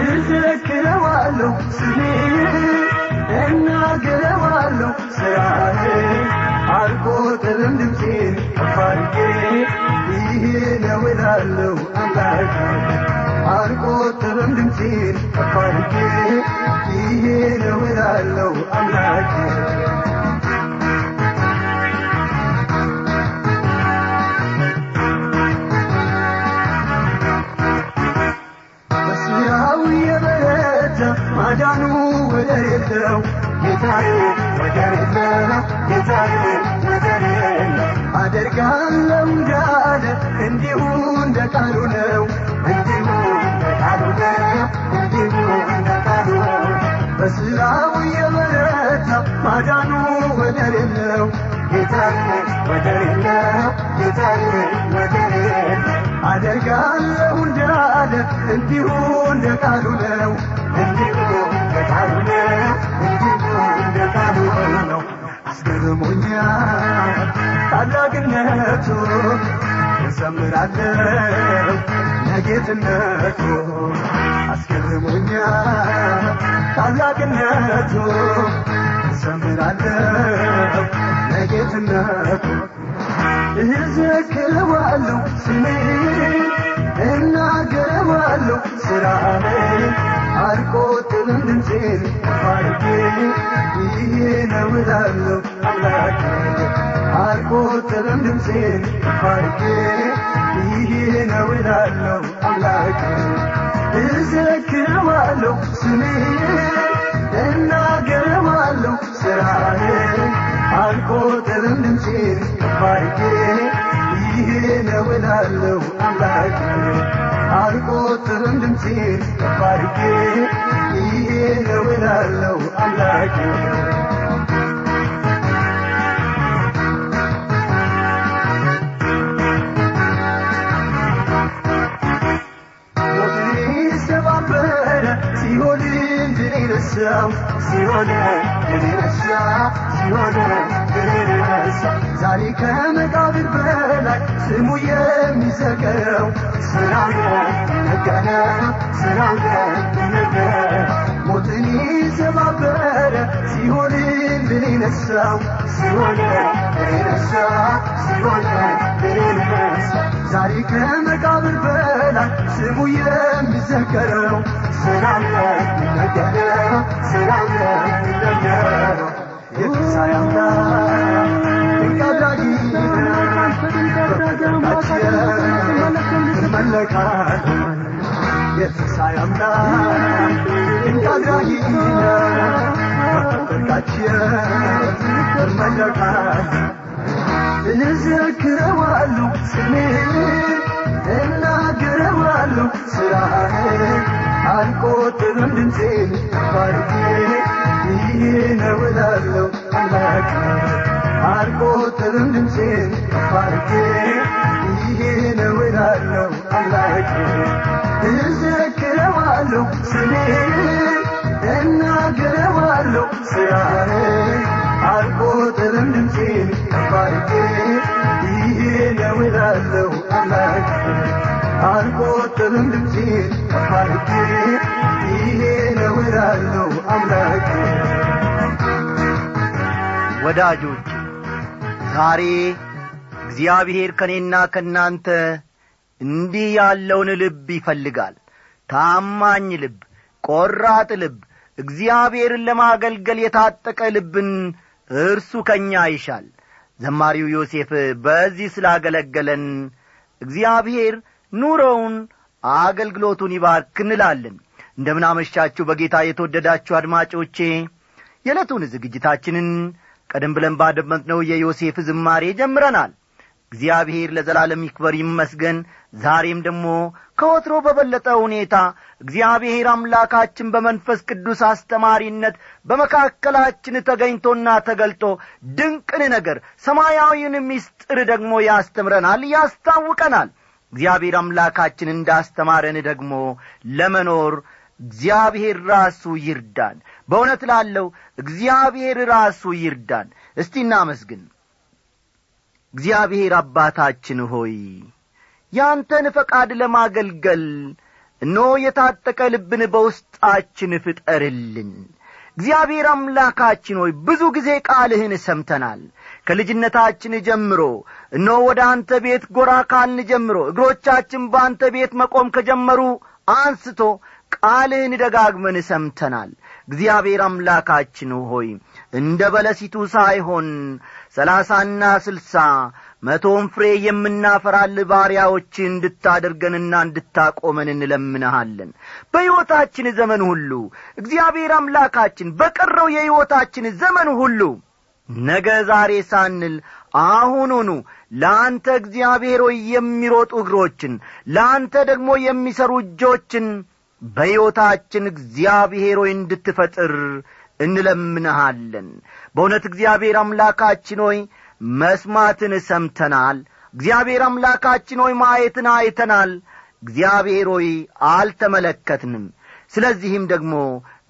እዘክረዋለሁ ስሜ እናገረዋለሁ ስራህ አልቆጥርም ድምፄን ባርጌ ይሄ ነው እላለሁ አምላኬ አልቆጥርም ድምፄን ይሄ ነው እላለሁ ጌታዬ ወደር የለው ጌታዬ ወደር የለው አደርጋለሁ እንዳለ እንዲሁ እንደ ቃሉ ነው እንዲሁ እንደ ቃሉ ነው እንዲሁ እንደ ቃሉ ነው የበረታ ማዳኑ ወደር የለው ጌታዬ ወደር የለው ጌታዬ ወደር አደርጋለሁ እንዳለ እንዲሁ እንደ ቃሉ ነው እንዲሁ እንደ ቃሉ ነው አስገርሞኛል። ታላቅነቱ እዘምራለሁ። ለጌትነቱ አስገርሞኛል። ታላቅነቱ እዘምራለሁ። ለጌትነቱ እዘክረዋለሁ ስሜ እናገረዋለሁ ስራህ አልቆጥርም ድምፄን ባርጌ ይሄ ነው እላለሁ አምላኬ አልቆጥርም ድምፄን ባርጌ ይሄ ነው እላለሁ አምላኬ እዘክረዋለሁ ስሜ እናገረዋለሁ ስራህ አልቆጥርም ድምፄን ባርጌ ይሄ ነው እላለሁ አምላኬ አልቆጥርም ድምፄን ባርጌ ይሄ ነው እላለሁ አምላኬ ሞትን ሰባበረ ሲኦልን ድል ነሳው ሲኦልን ድል ዛሬ ከመቃብር በላይ ስሙ የሚዘገረው ስራው ነገረ ስራው ነገረ ሞትን ሰባበረ ሲኦልን ድል ነሳው ነሳ ዛሬ ከመቃብር በላይ ስሙ የሚዘከረው ስላለ ነገረ ስላለ ነገረ የትንሣኤ የትንሣኤ አምላክ ድንቅ አድራጊ በፈቃዳችን እንመለካለን እዘክረዋለሁ ስሜን እናገረዋለሁ ስራህን አልቆጥርም ድምፄን ይሄ ነው እዘክረዋለሁ ስሜን እናገረዋለሁ ስራህን አልቆጥርም ድምፄን ባርጌ ይሄ ነው እላለሁ አምላኬ። አልቆጥርም ድምፄን ባርጌ ይሄ ነው እላለሁ አምላኬ። ወዳጆች ዛሬ እግዚአብሔር ከእኔና ከእናንተ እንዲህ ያለውን ልብ ይፈልጋል። ታማኝ ልብ ቆራጥ ልብ እግዚአብሔርን ለማገልገል የታጠቀ ልብን እርሱ ከእኛ ይሻል። ዘማሪው ዮሴፍ በዚህ ስላገለገለን እግዚአብሔር ኑሮውን አገልግሎቱን ይባርክ እንላለን። እንደምናመሻችሁ በጌታ የተወደዳችሁ አድማጮቼ። የዕለቱን ዝግጅታችንን ቀደም ብለን ባደመጥነው የዮሴፍ ዝማሬ ጀምረናል እግዚአብሔር ለዘላለም ይክበር ይመስገን። ዛሬም ደግሞ ከወትሮ በበለጠ ሁኔታ እግዚአብሔር አምላካችን በመንፈስ ቅዱስ አስተማሪነት በመካከላችን ተገኝቶና ተገልጦ ድንቅን ነገር ሰማያዊን ምስጢር ደግሞ ያስተምረናል ያስታውቀናል። እግዚአብሔር አምላካችን እንዳስተማረን ደግሞ ለመኖር እግዚአብሔር ራሱ ይርዳን። በእውነት ላለው እግዚአብሔር ራሱ ይርዳን። እስቲ እናመስግን እግዚአብሔር አባታችን ሆይ ያንተን ፈቃድ ለማገልገል እኖ የታጠቀ ልብን በውስጣችን ፍጠርልን። እግዚአብሔር አምላካችን ሆይ ብዙ ጊዜ ቃልህን ሰምተናል። ከልጅነታችን ጀምሮ እኖ ወደ አንተ ቤት ጐራ ካልን ጀምሮ እግሮቻችን በአንተ ቤት መቆም ከጀመሩ አንስቶ ቃልህን ደጋግመን ሰምተናል። እግዚአብሔር አምላካችን ሆይ እንደ በለሲቱ ሳይሆን ሰላሳና ስልሳ መቶም ፍሬ የምናፈራል ባሪያዎች እንድታደርገንና እንድታቆመን እንለምንሃለን። በሕይወታችን ዘመን ሁሉ እግዚአብሔር አምላካችን በቀረው የሕይወታችን ዘመን ሁሉ ነገ ዛሬ ሳንል አሁኑኑ ለአንተ እግዚአብሔር ሆይ የሚሮጡ እግሮችን ለአንተ ደግሞ የሚሠሩ እጆችን በሕይወታችን እግዚአብሔር ሆይ እንድትፈጥር እንለምንሃለን በእውነት እግዚአብሔር አምላካችን ሆይ መስማትን ሰምተናል። እግዚአብሔር አምላካችን ሆይ ማየትን አይተናል። እግዚአብሔር ሆይ አልተመለከትንም። ስለዚህም ደግሞ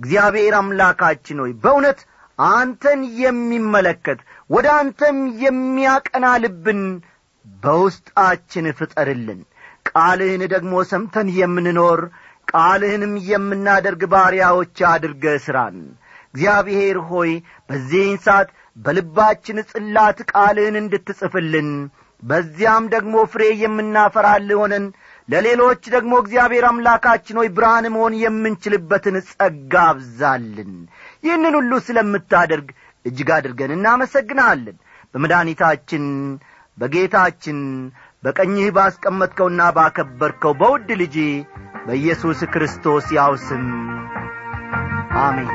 እግዚአብሔር አምላካችን ሆይ በእውነት አንተን የሚመለከት ወደ አንተም የሚያቀና ልብን በውስጣችን ፍጠርልን። ቃልህን ደግሞ ሰምተን የምንኖር ቃልህንም የምናደርግ ባሪያዎች አድርገ ስራን እግዚአብሔር ሆይ በዚህን ሰዓት በልባችን ጽላት ቃልህን እንድትጽፍልን በዚያም ደግሞ ፍሬ የምናፈራል ሆነን ለሌሎች ደግሞ እግዚአብሔር አምላካችን ሆይ ብርሃን መሆን የምንችልበትን ጸጋ አብዛልን። ይህንን ሁሉ ስለምታደርግ እጅግ አድርገን እናመሰግንሃለን በመድኃኒታችን በጌታችን በቀኝህ ባስቀመጥከውና ባከበርከው በውድ ልጅ በኢየሱስ ክርስቶስ ያው ስም አሜን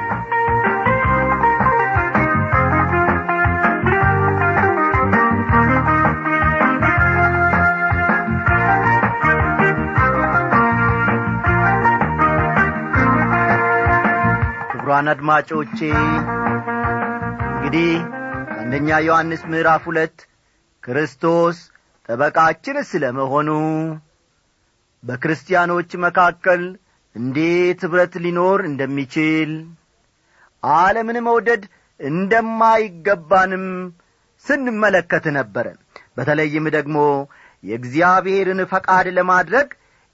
ክቡራን አድማጮቼ። እንግዲህ አንደኛ ዮሐንስ ምዕራፍ ሁለት ክርስቶስ ጠበቃችን ስለ መሆኑ በክርስቲያኖች መካከል እንዴት ኅብረት ሊኖር እንደሚችል ዓለምን መውደድ እንደማይገባንም ስንመለከት ነበረ። በተለይም ደግሞ የእግዚአብሔርን ፈቃድ ለማድረግ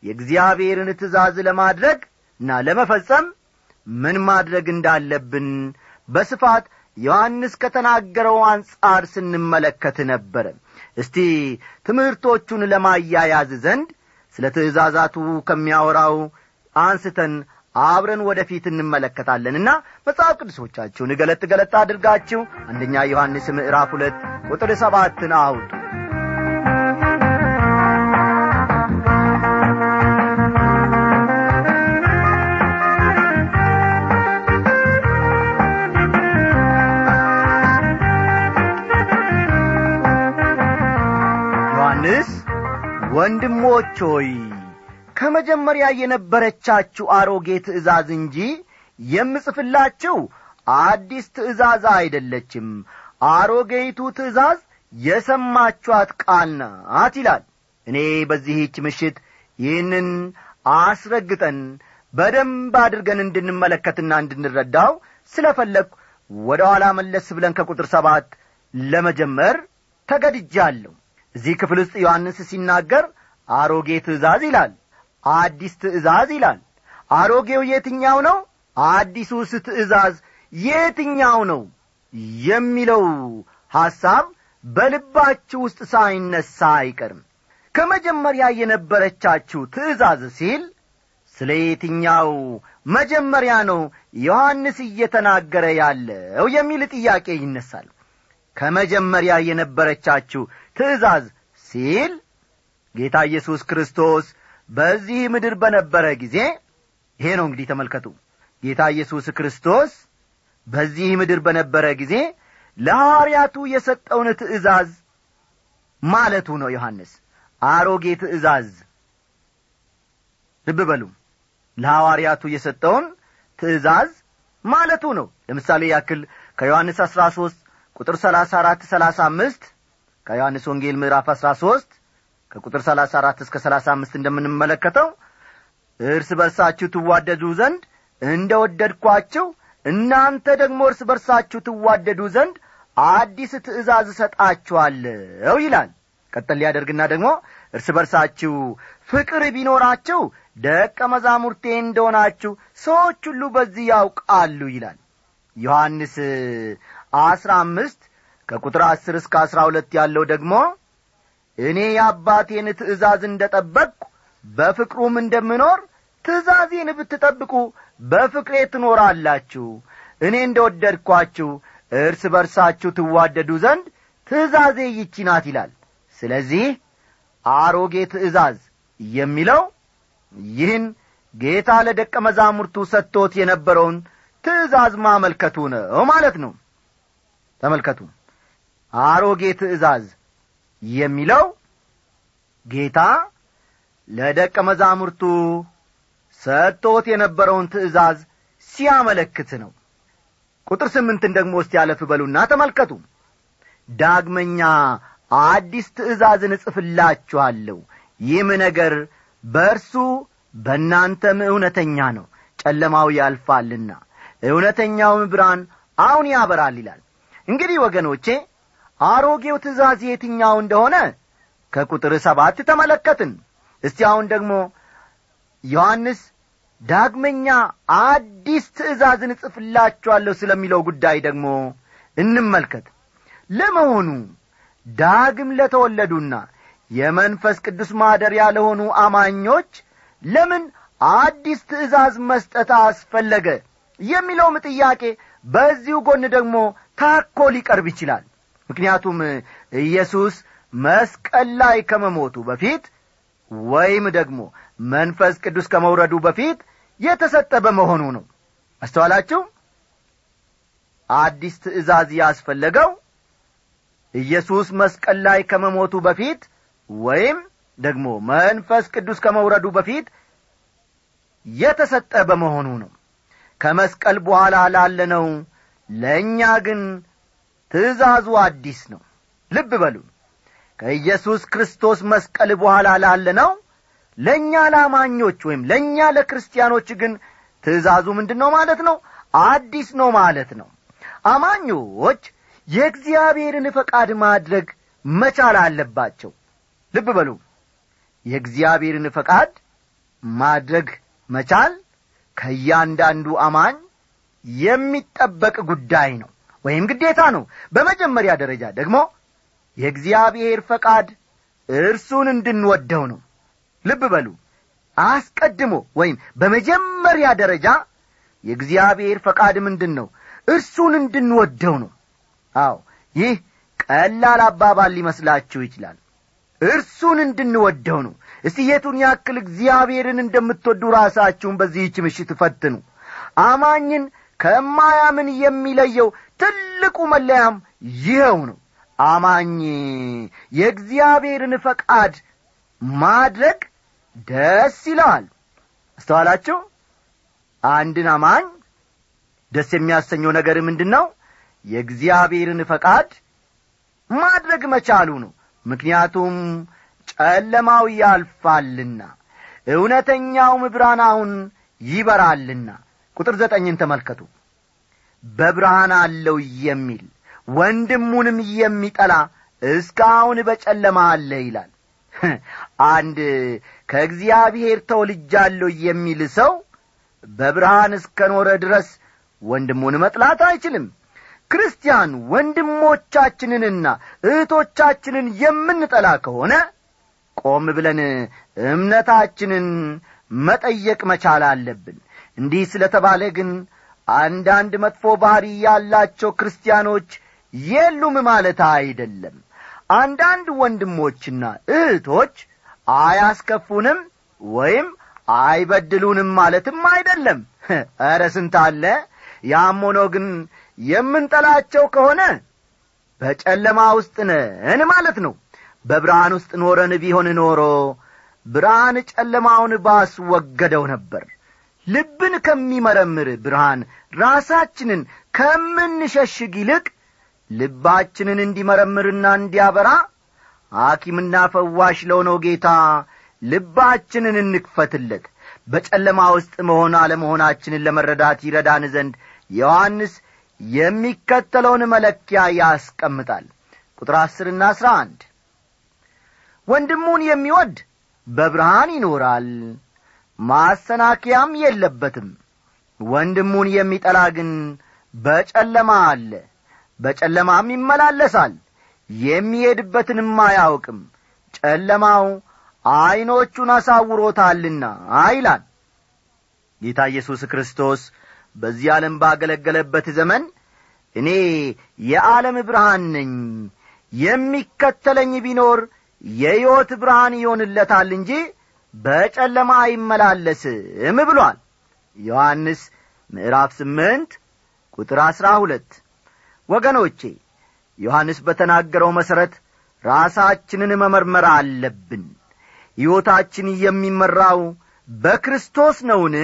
የእግዚአብሔርን ትእዛዝ ለማድረግ እና ለመፈጸም ምን ማድረግ እንዳለብን በስፋት ዮሐንስ ከተናገረው አንጻር ስንመለከት ነበረ እስቲ ትምህርቶቹን ለማያያዝ ዘንድ ስለ ትእዛዛቱ ከሚያወራው አንስተን አብረን ወደ ፊት እንመለከታለንና መጽሐፍ ቅዱሶቻችሁን ገለጥ ገለጥ አድርጋችሁ አንደኛ ዮሐንስ ምዕራፍ ሁለት ቁጥር ሰባትን አውጡ ወንድሞች ሆይ ከመጀመሪያ የነበረቻችሁ አሮጌ ትእዛዝ እንጂ የምጽፍላችሁ አዲስ ትእዛዝ አይደለችም። አሮጌይቱ ትእዛዝ የሰማችኋት ቃል ናት ይላል። እኔ በዚህች ምሽት ይህንን አስረግጠን በደንብ አድርገን እንድንመለከትና እንድንረዳው ስለ ፈለግሁ ወደ ኋላ መለስ ብለን ከቁጥር ሰባት ለመጀመር ተገድጃለሁ እዚህ ክፍል ውስጥ ዮሐንስ ሲናገር አሮጌ ትእዛዝ ይላል አዲስ ትእዛዝ ይላል። አሮጌው የትኛው ነው? አዲሱስ ትእዛዝ የትኛው ነው የሚለው ሐሳብ በልባችሁ ውስጥ ሳይነሳ አይቀርም። ከመጀመሪያ የነበረቻችሁ ትእዛዝ ሲል ስለ የትኛው መጀመሪያ ነው ዮሐንስ እየተናገረ ያለው የሚል ጥያቄ ይነሳል። ከመጀመሪያ የነበረቻችሁ ትእዛዝ ሲል ጌታ ኢየሱስ ክርስቶስ በዚህ ምድር በነበረ ጊዜ ይሄ ነው እንግዲህ ተመልከቱ። ጌታ ኢየሱስ ክርስቶስ በዚህ ምድር በነበረ ጊዜ ለሐዋርያቱ የሰጠውን ትእዛዝ ማለቱ ነው ዮሐንስ። አሮጌ ትእዛዝ ልብ በሉ ለሐዋርያቱ የሰጠውን ትእዛዝ ማለቱ ነው። ለምሳሌ ያክል ከዮሐንስ አሥራ ሦስት ቁጥር ሰላሳ አራት ሰላሳ አምስት ከዮሐንስ ወንጌል ምዕራፍ አሥራ ሦስት ከቁጥር ሰላሳ አራት እስከ ሰላሳ አምስት እንደምንመለከተው እርስ በርሳችሁ ትዋደዱ ዘንድ እንደ ወደድኳችሁ እናንተ ደግሞ እርስ በርሳችሁ ትዋደዱ ዘንድ አዲስ ትእዛዝ እሰጣችኋለሁ ይላል። ቀጠል ሊያደርግና ደግሞ እርስ በርሳችሁ ፍቅር ቢኖራችሁ ደቀ መዛሙርቴ እንደሆናችሁ ሰዎች ሁሉ በዚህ ያውቃሉ ይላል። ዮሐንስ አስራ አምስት ከቁጥር አስር እስከ አስራ ሁለት ያለው ደግሞ እኔ የአባቴን ትእዛዝ እንደ ጠበቅሁ በፍቅሩም እንደምኖር ትእዛዜን ብትጠብቁ በፍቅሬ ትኖራላችሁ። እኔ እንደ ወደድኳችሁ እርስ በርሳችሁ ትዋደዱ ዘንድ ትእዛዜ ይቺ ናት ይላል። ስለዚህ አሮጌ ትእዛዝ የሚለው ይህን ጌታ ለደቀ መዛሙርቱ ሰጥቶት የነበረውን ትእዛዝ ማመልከቱ ነው ማለት ነው። ተመልከቱ አሮጌ ትእዛዝ የሚለው ጌታ ለደቀ መዛሙርቱ ሰጥቶት የነበረውን ትእዛዝ ሲያመለክት ነው። ቁጥር ስምንትን ደግሞ ውስጥ ያለፍ በሉና ተመልከቱ። ዳግመኛ አዲስ ትእዛዝን እጽፍላችኋለሁ። ይህም ነገር በእርሱ በእናንተም እውነተኛ ነው። ጨለማው ያልፋልና እውነተኛውም ብርሃን አሁን ያበራል ይላል። እንግዲህ ወገኖቼ አሮጌው ትእዛዝ የትኛው እንደሆነ ከቁጥር ሰባት ተመለከትን። እስቲ አሁን ደግሞ ዮሐንስ ዳግመኛ አዲስ ትእዛዝን እጽፍላችኋለሁ ስለሚለው ጉዳይ ደግሞ እንመልከት። ለመሆኑ ዳግም ለተወለዱና የመንፈስ ቅዱስ ማደሪያ ለሆኑ አማኞች ለምን አዲስ ትእዛዝ መስጠት አስፈለገ? የሚለውም ጥያቄ በዚሁ ጎን ደግሞ ታኮ ሊቀርብ ይችላል ምክንያቱም ኢየሱስ መስቀል ላይ ከመሞቱ በፊት ወይም ደግሞ መንፈስ ቅዱስ ከመውረዱ በፊት የተሰጠ በመሆኑ ነው። አስተዋላችሁ? አዲስ ትእዛዝ ያስፈለገው ኢየሱስ መስቀል ላይ ከመሞቱ በፊት ወይም ደግሞ መንፈስ ቅዱስ ከመውረዱ በፊት የተሰጠ በመሆኑ ነው። ከመስቀል በኋላ ላለነው ለእኛ ግን ትእዛዙ አዲስ ነው። ልብ በሉ። ከኢየሱስ ክርስቶስ መስቀል በኋላ ላለነው ለእኛ ላማኞች ወይም ለእኛ ለክርስቲያኖች ግን ትእዛዙ ምንድን ነው ማለት ነው? አዲስ ነው ማለት ነው። አማኞች የእግዚአብሔርን ፈቃድ ማድረግ መቻል አለባቸው። ልብ በሉ። የእግዚአብሔርን ፈቃድ ማድረግ መቻል ከእያንዳንዱ አማኝ የሚጠበቅ ጉዳይ ነው ወይም ግዴታ ነው። በመጀመሪያ ደረጃ ደግሞ የእግዚአብሔር ፈቃድ እርሱን እንድንወደው ነው። ልብ በሉ። አስቀድሞ ወይም በመጀመሪያ ደረጃ የእግዚአብሔር ፈቃድ ምንድን ነው እርሱን እንድንወደው ነው። አዎ ይህ ቀላል አባባል ሊመስላችሁ ይችላል። እርሱን እንድንወደው ነው። እስቲ የቱን ያክል እግዚአብሔርን እንደምትወዱ ራሳችሁን በዚህች ምሽት ፈትኑ። አማኝን ከማያምን የሚለየው ትልቁ መለያም ይኸው ነው። አማኝ የእግዚአብሔርን ፈቃድ ማድረግ ደስ ይለዋል። አስተዋላችሁ? አንድን አማኝ ደስ የሚያሰኘው ነገር ምንድን ነው የእግዚአብሔርን ፈቃድ ማድረግ መቻሉ ነው። ምክንያቱም ጨለማው ያልፋልና እውነተኛውም ብርሃን አሁን ይበራልና። ቁጥር ዘጠኝን ተመልከቱ በብርሃን አለው የሚል ወንድሙንም የሚጠላ እስካሁን በጨለማ አለ ይላል። አንድ ከእግዚአብሔር ተወልጃለሁ የሚል ሰው በብርሃን እስከ ኖረ ድረስ ወንድሙን መጥላት አይችልም። ክርስቲያን ወንድሞቻችንንና እህቶቻችንን የምንጠላ ከሆነ ቆም ብለን እምነታችንን መጠየቅ መቻል አለብን። እንዲህ ስለ ተባለ ግን አንዳንድ መጥፎ ባሕሪ ያላቸው ክርስቲያኖች የሉም ማለት አይደለም። አንዳንድ ወንድሞችና እህቶች አያስከፉንም ወይም አይበድሉንም ማለትም አይደለም። ኧረ ስንት አለ? ያም ሆኖ ግን የምንጠላቸው ከሆነ በጨለማ ውስጥ ነን ማለት ነው። በብርሃን ውስጥ ኖረን ቢሆን ኖሮ ብርሃን ጨለማውን ባስወገደው ነበር ልብን ከሚመረምር ብርሃን ራሳችንን ከምንሸሽግ ይልቅ ልባችንን እንዲመረምርና እንዲያበራ ሐኪምና ፈዋሽ ለሆነው ጌታ ልባችንን እንክፈትለት። በጨለማ ውስጥ መሆን አለመሆናችንን ለመረዳት ይረዳን ዘንድ ዮሐንስ የሚከተለውን መለኪያ ያስቀምጣል። ቁጥር አስርና አስራ አንድ ወንድሙን የሚወድ በብርሃን ይኖራል ማሰናከያም የለበትም። ወንድሙን የሚጠላ ግን በጨለማ አለ በጨለማም ይመላለሳል። የሚሄድበትንም አያውቅም። ጨለማው ዐይኖቹን አሳውሮታልና ይላል ጌታ ኢየሱስ ክርስቶስ። በዚህ ዓለም ባገለገለበት ዘመን እኔ የዓለም ብርሃን ነኝ። የሚከተለኝ ቢኖር የሕይወት ብርሃን ይሆንለታል እንጂ በጨለማ አይመላለስም ብሏል። ዮሐንስ ምዕራፍ ስምንት ቁጥር አሥራ ሁለት ወገኖቼ ዮሐንስ በተናገረው መሠረት ራሳችንን መመርመር አለብን። ሕይወታችን የሚመራው በክርስቶስ ነውን?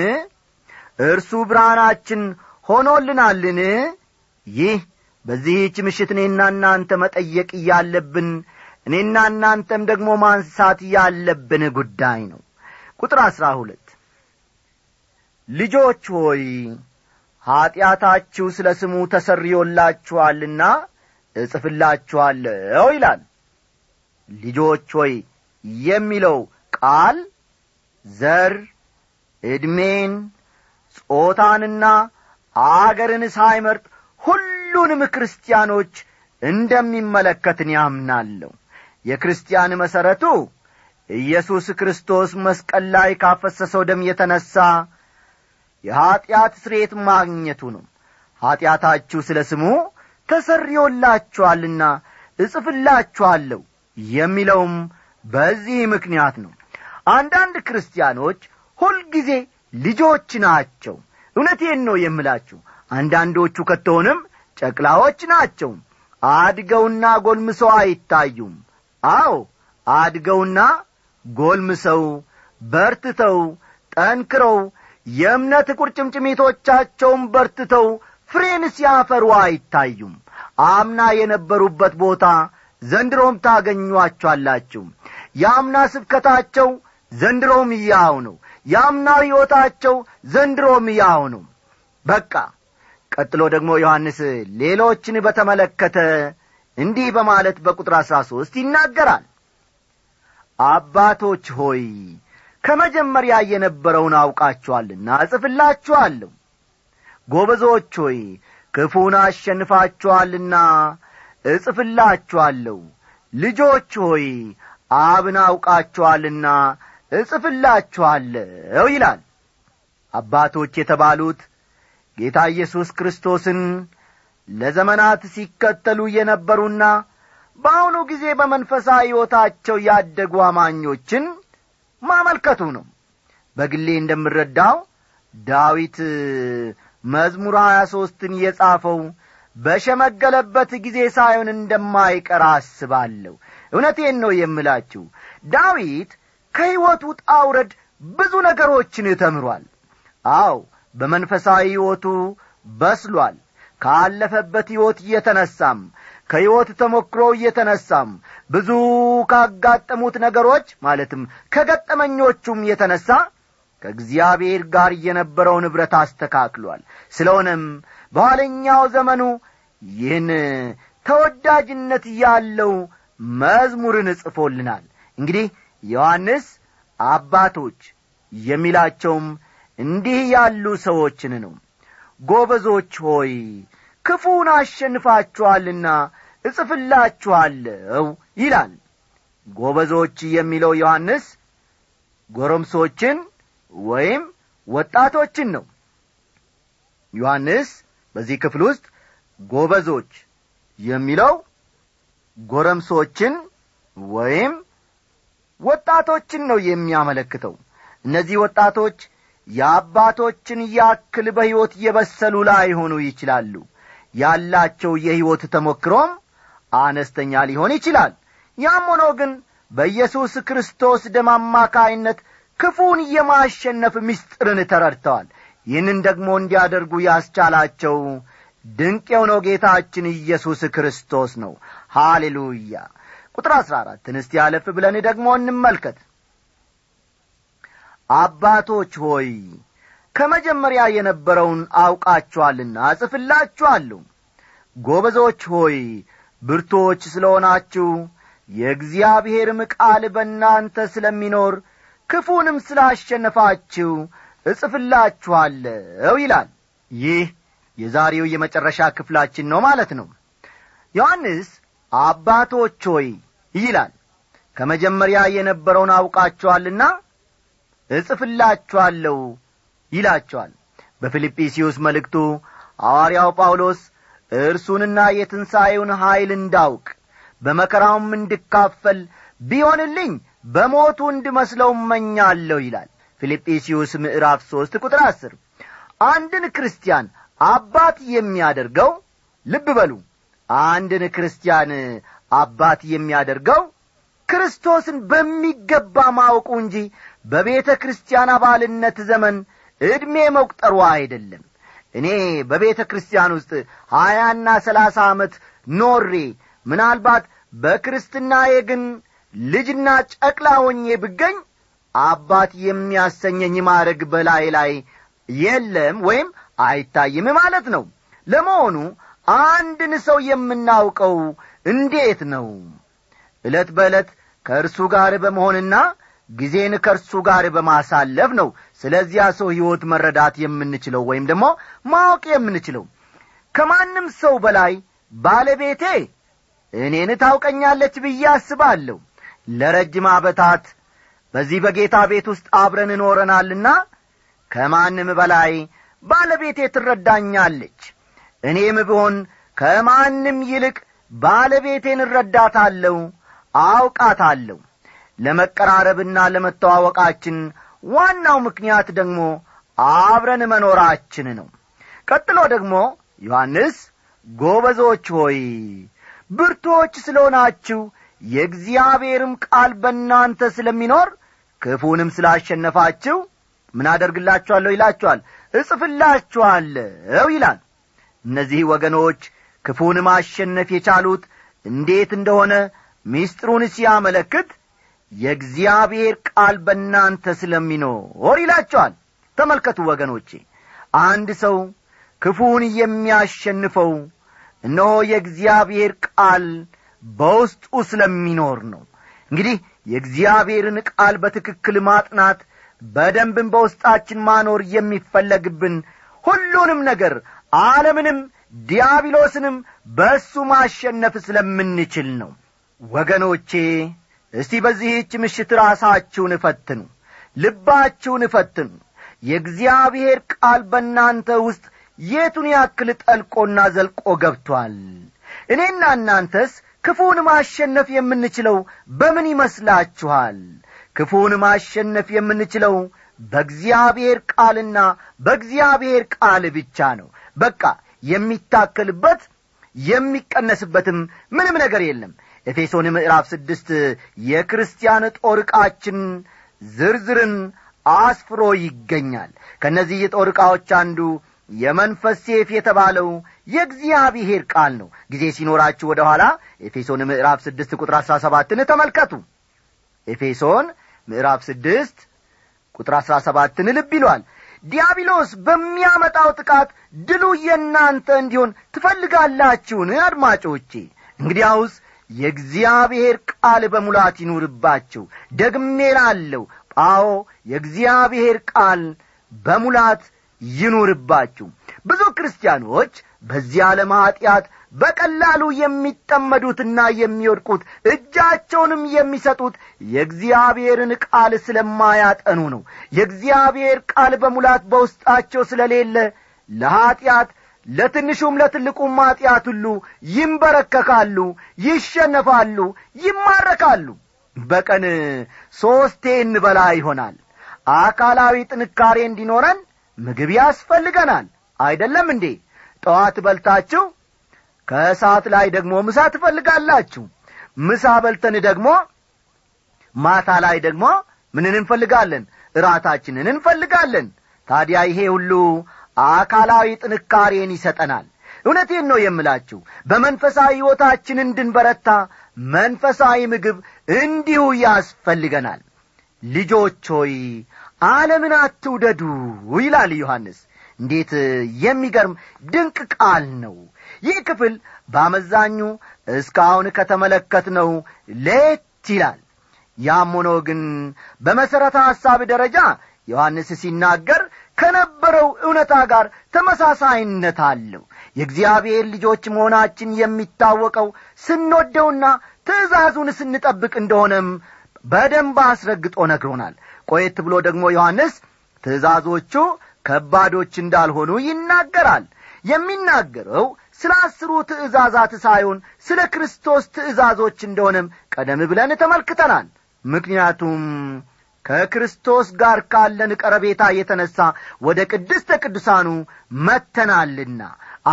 እርሱ ብርሃናችን ሆኖልናልን? ይህ በዚህች ምሽት እኔና እናንተ መጠየቅ እያለብን እኔና እናንተም ደግሞ ማንሳት ያለብን ጉዳይ ነው። ቁጥር አሥራ ሁለት ልጆች ሆይ ኀጢአታችሁ ስለ ስሙ ተሰርዮላችኋልና እጽፍላችኋለሁ ይላል። ልጆች ሆይ የሚለው ቃል ዘር ዕድሜን ጾታንና አገርን ሳይመርጥ ሁሉንም ክርስቲያኖች እንደሚመለከትን ያምናለሁ የክርስቲያን መሠረቱ ኢየሱስ ክርስቶስ መስቀል ላይ ካፈሰሰው ደም የተነሣ የኀጢአት ስሬት ማግኘቱ ነው። ኀጢአታችሁ ስለ ስሙ ተሰርዮላችኋልና እጽፍላችኋለሁ የሚለውም በዚህ ምክንያት ነው። አንዳንድ ክርስቲያኖች ሁልጊዜ ልጆች ናቸው። እውነቴን ነው የምላችሁ። አንዳንዶቹ ከቶሆንም ጨቅላዎች ናቸው። አድገውና ጐልምሰው አይታዩም አዎ አድገውና ጐልምሰው በርትተው ጠንክረው የእምነት ቁርጭምጭሚቶቻቸውን በርትተው ፍሬን ሲያፈሩ አይታዩም። አምና የነበሩበት ቦታ ዘንድሮም ታገኟቸኋላችሁ የአምና ስብከታቸው ዘንድሮም ያው ነው። የአምና ሕይወታቸው ዘንድሮም ያው ነው። በቃ ቀጥሎ ደግሞ ዮሐንስ ሌሎችን በተመለከተ እንዲህ በማለት በቁጥር አሥራ ሦስት ይናገራል። አባቶች ሆይ ከመጀመሪያ የነበረውን አውቃችኋልና እጽፍላችኋለሁ። ጐበዞች ሆይ ክፉን አሸንፋችኋልና እጽፍላችኋለሁ። ልጆች ሆይ አብን አውቃችኋልና እጽፍላችኋለሁ ይላል። አባቶች የተባሉት ጌታ ኢየሱስ ክርስቶስን ለዘመናት ሲከተሉ የነበሩና በአሁኑ ጊዜ በመንፈሳዊ ሕይወታቸው ያደጉ አማኞችን ማመልከቱ ነው። በግሌ እንደምረዳው ዳዊት መዝሙር ሀያ ሦስትን የጻፈው በሸመገለበት ጊዜ ሳይሆን እንደማይቀር አስባለሁ። እውነቴን ነው የምላችሁ ዳዊት ከሕይወቱ ጣውረድ ብዙ ነገሮችን ተምሯል። አው በመንፈሳዊ ሕይወቱ በስሏል ካለፈበት ሕይወት እየተነሳም ከሕይወት ተሞክሮ እየተነሳም ብዙ ካጋጠሙት ነገሮች ማለትም ከገጠመኞቹም የተነሣ ከእግዚአብሔር ጋር የነበረው ንብረት አስተካክሏል። ስለሆነም በኋለኛው ዘመኑ ይህን ተወዳጅነት ያለው መዝሙርን ጽፎልናል። እንግዲህ ዮሐንስ አባቶች የሚላቸውም እንዲህ ያሉ ሰዎችን ነው። ጐበዞች ሆይ ክፉን አሸንፋችኋልና እጽፍላችኋለሁ ይላል። ጐበዞች የሚለው ዮሐንስ ጐረምሶችን ወይም ወጣቶችን ነው። ዮሐንስ በዚህ ክፍል ውስጥ ጐበዞች የሚለው ጐረምሶችን ወይም ወጣቶችን ነው የሚያመለክተው። እነዚህ ወጣቶች የአባቶችን ያክል በሕይወት የበሰሉ ላይሆኑ ይችላሉ ያላቸው የሕይወት ተሞክሮም አነስተኛ ሊሆን ይችላል። ያም ሆኖ ግን በኢየሱስ ክርስቶስ ደም አማካይነት ክፉን የማሸነፍ ምስጢርን ተረድተዋል። ይህንን ደግሞ እንዲያደርጉ ያስቻላቸው ድንቅ የሆነው ጌታችን ኢየሱስ ክርስቶስ ነው። ሃሌሉያ! ቁጥር አሥራ አራትን እስቲ ያለፍ ብለን ደግሞ እንመልከት። አባቶች ሆይ ከመጀመሪያ የነበረውን አውቃችኋልና እጽፍላችኋለሁ። ጐበዞች ሆይ ብርቶች ስለ ሆናችሁ የእግዚአብሔርም ቃል በእናንተ ስለሚኖር ክፉንም ስላሸነፋችሁ እጽፍላችኋለሁ ይላል። ይህ የዛሬው የመጨረሻ ክፍላችን ነው ማለት ነው። ዮሐንስ አባቶች ሆይ ይላል ከመጀመሪያ የነበረውን አውቃችኋልና እጽፍላችኋለሁ ይላቸዋል። በፊልጵስዩስ መልእክቱ ሐዋርያው ጳውሎስ እርሱንና የትንሣኤውን ኀይል እንዳውቅ በመከራውም እንድካፈል ቢሆንልኝ በሞቱ እንድመስለው እመኛለሁ ይላል። ፊልጵስዩስ ምዕራፍ ሦስት ቁጥር አስር አንድን ክርስቲያን አባት የሚያደርገው ልብ በሉ። አንድን ክርስቲያን አባት የሚያደርገው ክርስቶስን በሚገባ ማወቁ እንጂ በቤተ ክርስቲያን አባልነት ዘመን ዕድሜ መቁጠሩ አይደለም። እኔ በቤተ ክርስቲያን ውስጥ ሀያና ሰላሳ ዓመት ኖሬ ምናልባት በክርስትናዬ ግን ልጅና ጨቅላ ሆኜ ብገኝ አባት የሚያሰኘኝ ማድረግ በላይ ላይ የለም ወይም አይታይም ማለት ነው። ለመሆኑ አንድን ሰው የምናውቀው እንዴት ነው? ዕለት በዕለት ከእርሱ ጋር በመሆንና ጊዜን ከእርሱ ጋር በማሳለፍ ነው። ስለዚያ ሰው ሕይወት መረዳት የምንችለው ወይም ደግሞ ማወቅ የምንችለው። ከማንም ሰው በላይ ባለቤቴ እኔን ታውቀኛለች ብዬ አስባለሁ። ለረጅም አበታት በዚህ በጌታ ቤት ውስጥ አብረን እኖረናልና ከማንም በላይ ባለቤቴ ትረዳኛለች። እኔም ብሆን ከማንም ይልቅ ባለቤቴን እረዳታለሁ አውቃታለሁ ለመቀራረብና ለመተዋወቃችን ዋናው ምክንያት ደግሞ አብረን መኖራችን ነው። ቀጥሎ ደግሞ ዮሐንስ ጎበዞች ሆይ ብርቶች ስለሆናችሁ የእግዚአብሔርም ቃል በእናንተ ስለሚኖር ክፉንም ስላሸነፋችሁ ምን አደርግላችኋለሁ ይላችኋል? እጽፍላችኋለሁ ይላል። እነዚህ ወገኖች ክፉን ማሸነፍ የቻሉት እንዴት እንደሆነ ሚስጥሩን ሲያመለክት የእግዚአብሔር ቃል በእናንተ ስለሚኖር ይላቸዋል። ተመልከቱ ወገኖቼ አንድ ሰው ክፉን የሚያሸንፈው እነሆ የእግዚአብሔር ቃል በውስጡ ስለሚኖር ነው። እንግዲህ የእግዚአብሔርን ቃል በትክክል ማጥናት በደንብን በውስጣችን ማኖር የሚፈለግብን ሁሉንም ነገር ዓለምንም ዲያብሎስንም በእሱ ማሸነፍ ስለምንችል ነው። ወገኖቼ እስቲ በዚህች ምሽት ራሳችሁን እፈትኑ ልባችሁን እፈትኑ የእግዚአብሔር ቃል በእናንተ ውስጥ የቱን ያክል ጠልቆና ዘልቆ ገብቶአል እኔና እናንተስ ክፉን ማሸነፍ የምንችለው በምን ይመስላችኋል? ክፉን ማሸነፍ የምንችለው በእግዚአብሔር ቃልና በእግዚአብሔር ቃል ብቻ ነው። በቃ የሚታከልበት የሚቀነስበትም ምንም ነገር የለም ኤፌሶን ምዕራፍ ስድስት የክርስቲያን ጦር ዕቃችን ዝርዝርን አስፍሮ ይገኛል። ከእነዚህ የጦር ዕቃዎች አንዱ የመንፈስ ሴፍ የተባለው የእግዚአብሔር ቃል ነው። ጊዜ ሲኖራችሁ ወደ ኋላ ኤፌሶን ምዕራፍ ስድስት ቁጥር አሥራ ሰባትን ተመልከቱ። ኤፌሶን ምዕራፍ ስድስት ቁጥር አሥራ ሰባትን ልብ ይሏል። ዲያብሎስ በሚያመጣው ጥቃት ድሉ የእናንተ እንዲሆን ትፈልጋላችሁን? አድማጮቼ እንግዲያውስ የእግዚአብሔር ቃል በሙላት ይኑርባችሁ። ደግሜ ላለው ጳዎ የእግዚአብሔር ቃል በሙላት ይኑርባችሁ። ብዙ ክርስቲያኖች በዚህ ዓለም ኀጢአት በቀላሉ የሚጠመዱትና የሚወድቁት እጃቸውንም የሚሰጡት የእግዚአብሔርን ቃል ስለማያጠኑ ነው። የእግዚአብሔር ቃል በሙላት በውስጣቸው ስለሌለ ለኀጢአት ለትንሹም ለትልቁም ኀጢአት ሁሉ ይንበረከካሉ ይሸነፋሉ ይማረካሉ። በቀን ሦስቴ እንበላ ይሆናል። አካላዊ ጥንካሬ እንዲኖረን ምግብ ያስፈልገናል። አይደለም እንዴ? ጠዋት በልታችሁ ከእሳት ላይ ደግሞ ምሳ ትፈልጋላችሁ። ምሳ በልተን ደግሞ ማታ ላይ ደግሞ ምንን እንፈልጋለን? እራታችንን እንፈልጋለን። ታዲያ ይሄ ሁሉ አካላዊ ጥንካሬን ይሰጠናል። እውነቴን ነው የምላችሁ በመንፈሳዊ ሕይወታችን እንድንበረታ መንፈሳዊ ምግብ እንዲሁ ያስፈልገናል። ልጆች ሆይ ዓለምን አትውደዱ ይላል ዮሐንስ። እንዴት የሚገርም ድንቅ ቃል ነው! ይህ ክፍል በአመዛኙ እስካሁን ከተመለከትነው ሌት ይላል። ያም ሆኖ ግን በመሠረተ ሐሳብ ደረጃ ዮሐንስ ሲናገር ከነበረው እውነታ ጋር ተመሳሳይነት አለው። የእግዚአብሔር ልጆች መሆናችን የሚታወቀው ስንወደውና ትእዛዙን ስንጠብቅ እንደሆነም በደንብ አስረግጦ ነግሮናል። ቆየት ብሎ ደግሞ ዮሐንስ ትእዛዞቹ ከባዶች እንዳልሆኑ ይናገራል። የሚናገረው ስለ አስሩ ትእዛዛት ሳይሆን ስለ ክርስቶስ ትእዛዞች እንደሆነም ቀደም ብለን ተመልክተናል። ምክንያቱም ከክርስቶስ ጋር ካለን ቀረቤታ የተነሣ ወደ ቅድስተ ቅዱሳኑ መተናልና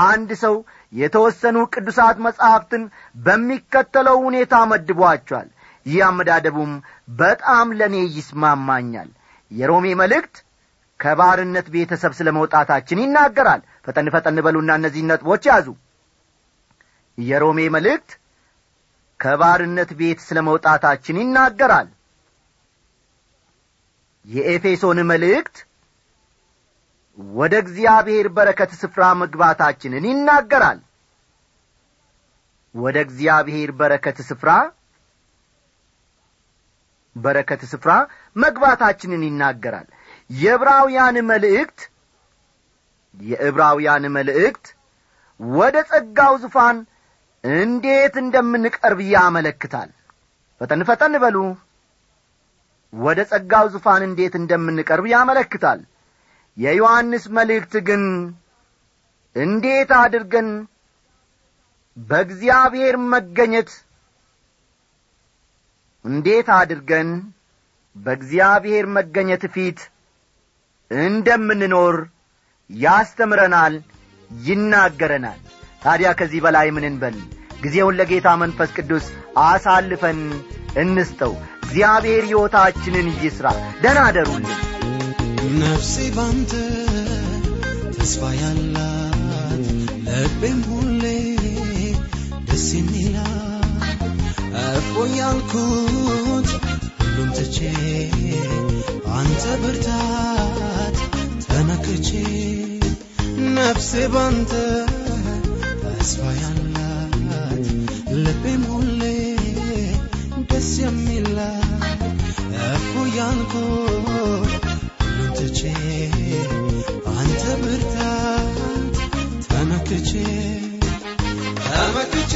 አንድ ሰው የተወሰኑ ቅዱሳት መጻሕፍትን በሚከተለው ሁኔታ መድቧቸዋል። ይህ አመዳደቡም በጣም ለእኔ ይስማማኛል። የሮሜ መልእክት ከባርነት ቤተሰብ ስለ መውጣታችን ይናገራል። ፈጠን ፈጠን በሉና እነዚህ ነጥቦች ያዙ። የሮሜ መልእክት ከባርነት ቤት ስለ መውጣታችን ይናገራል የኤፌሶን መልእክት ወደ እግዚአብሔር በረከት ስፍራ መግባታችንን ይናገራል። ወደ እግዚአብሔር በረከት ስፍራ በረከት ስፍራ መግባታችንን ይናገራል። የዕብራውያን መልእክት የዕብራውያን መልእክት ወደ ጸጋው ዙፋን እንዴት እንደምንቀርብ ያመለክታል። ፈጠን ፈጠን በሉ ወደ ጸጋው ዙፋን እንዴት እንደምንቀርብ ያመለክታል። የዮሐንስ መልእክት ግን እንዴት አድርገን በእግዚአብሔር መገኘት እንዴት አድርገን በእግዚአብሔር መገኘት ፊት እንደምንኖር ያስተምረናል ይናገረናል። ታዲያ ከዚህ በላይ ምን እንበል? ጊዜውን ለጌታ መንፈስ ቅዱስ አሳልፈን እንስተው እግዚአብሔር ሕይወታችንን ይስራ ደና አደሩልን ነፍሴ ባንተ ተስፋ ያላት ልቤም ሁሌ ደስ የሚላት እፎ ያልኩት ሁሉም ትቼ አንተ ብርታት ተመክቼ ነፍሴ ባንተ ተስፋ ያላት ልቤም ሁሌ ያልኩት ሁሉም ትቼ አንተ ብርታት ተመክቼ ተመክቼ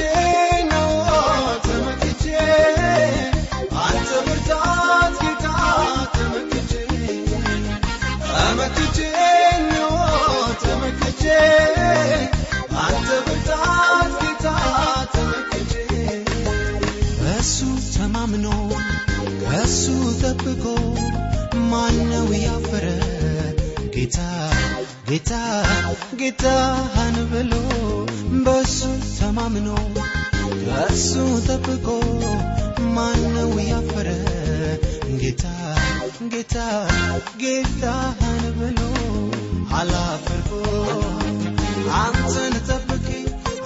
ጌታ ጌታህን ብሎ በሱ ተማምኖ ከሱ ጠብቆ ማነው ያፈረ? ጌታ ጌታ ጌታህን ብሎ አላፈርኩ አንተን ጠብቄ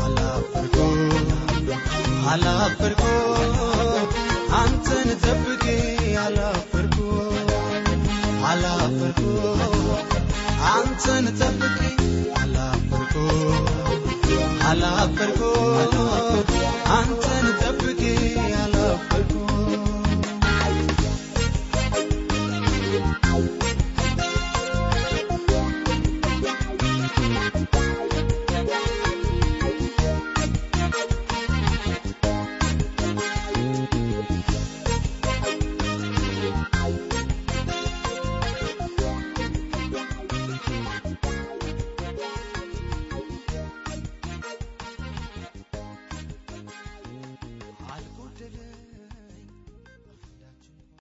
አላፈርኩ አላፈርኩ አንተን ጠብቄ አላፈርኩ አንተን ጠብቄ አላፈርኩ አንተን ጠብቄ አላፈርኩ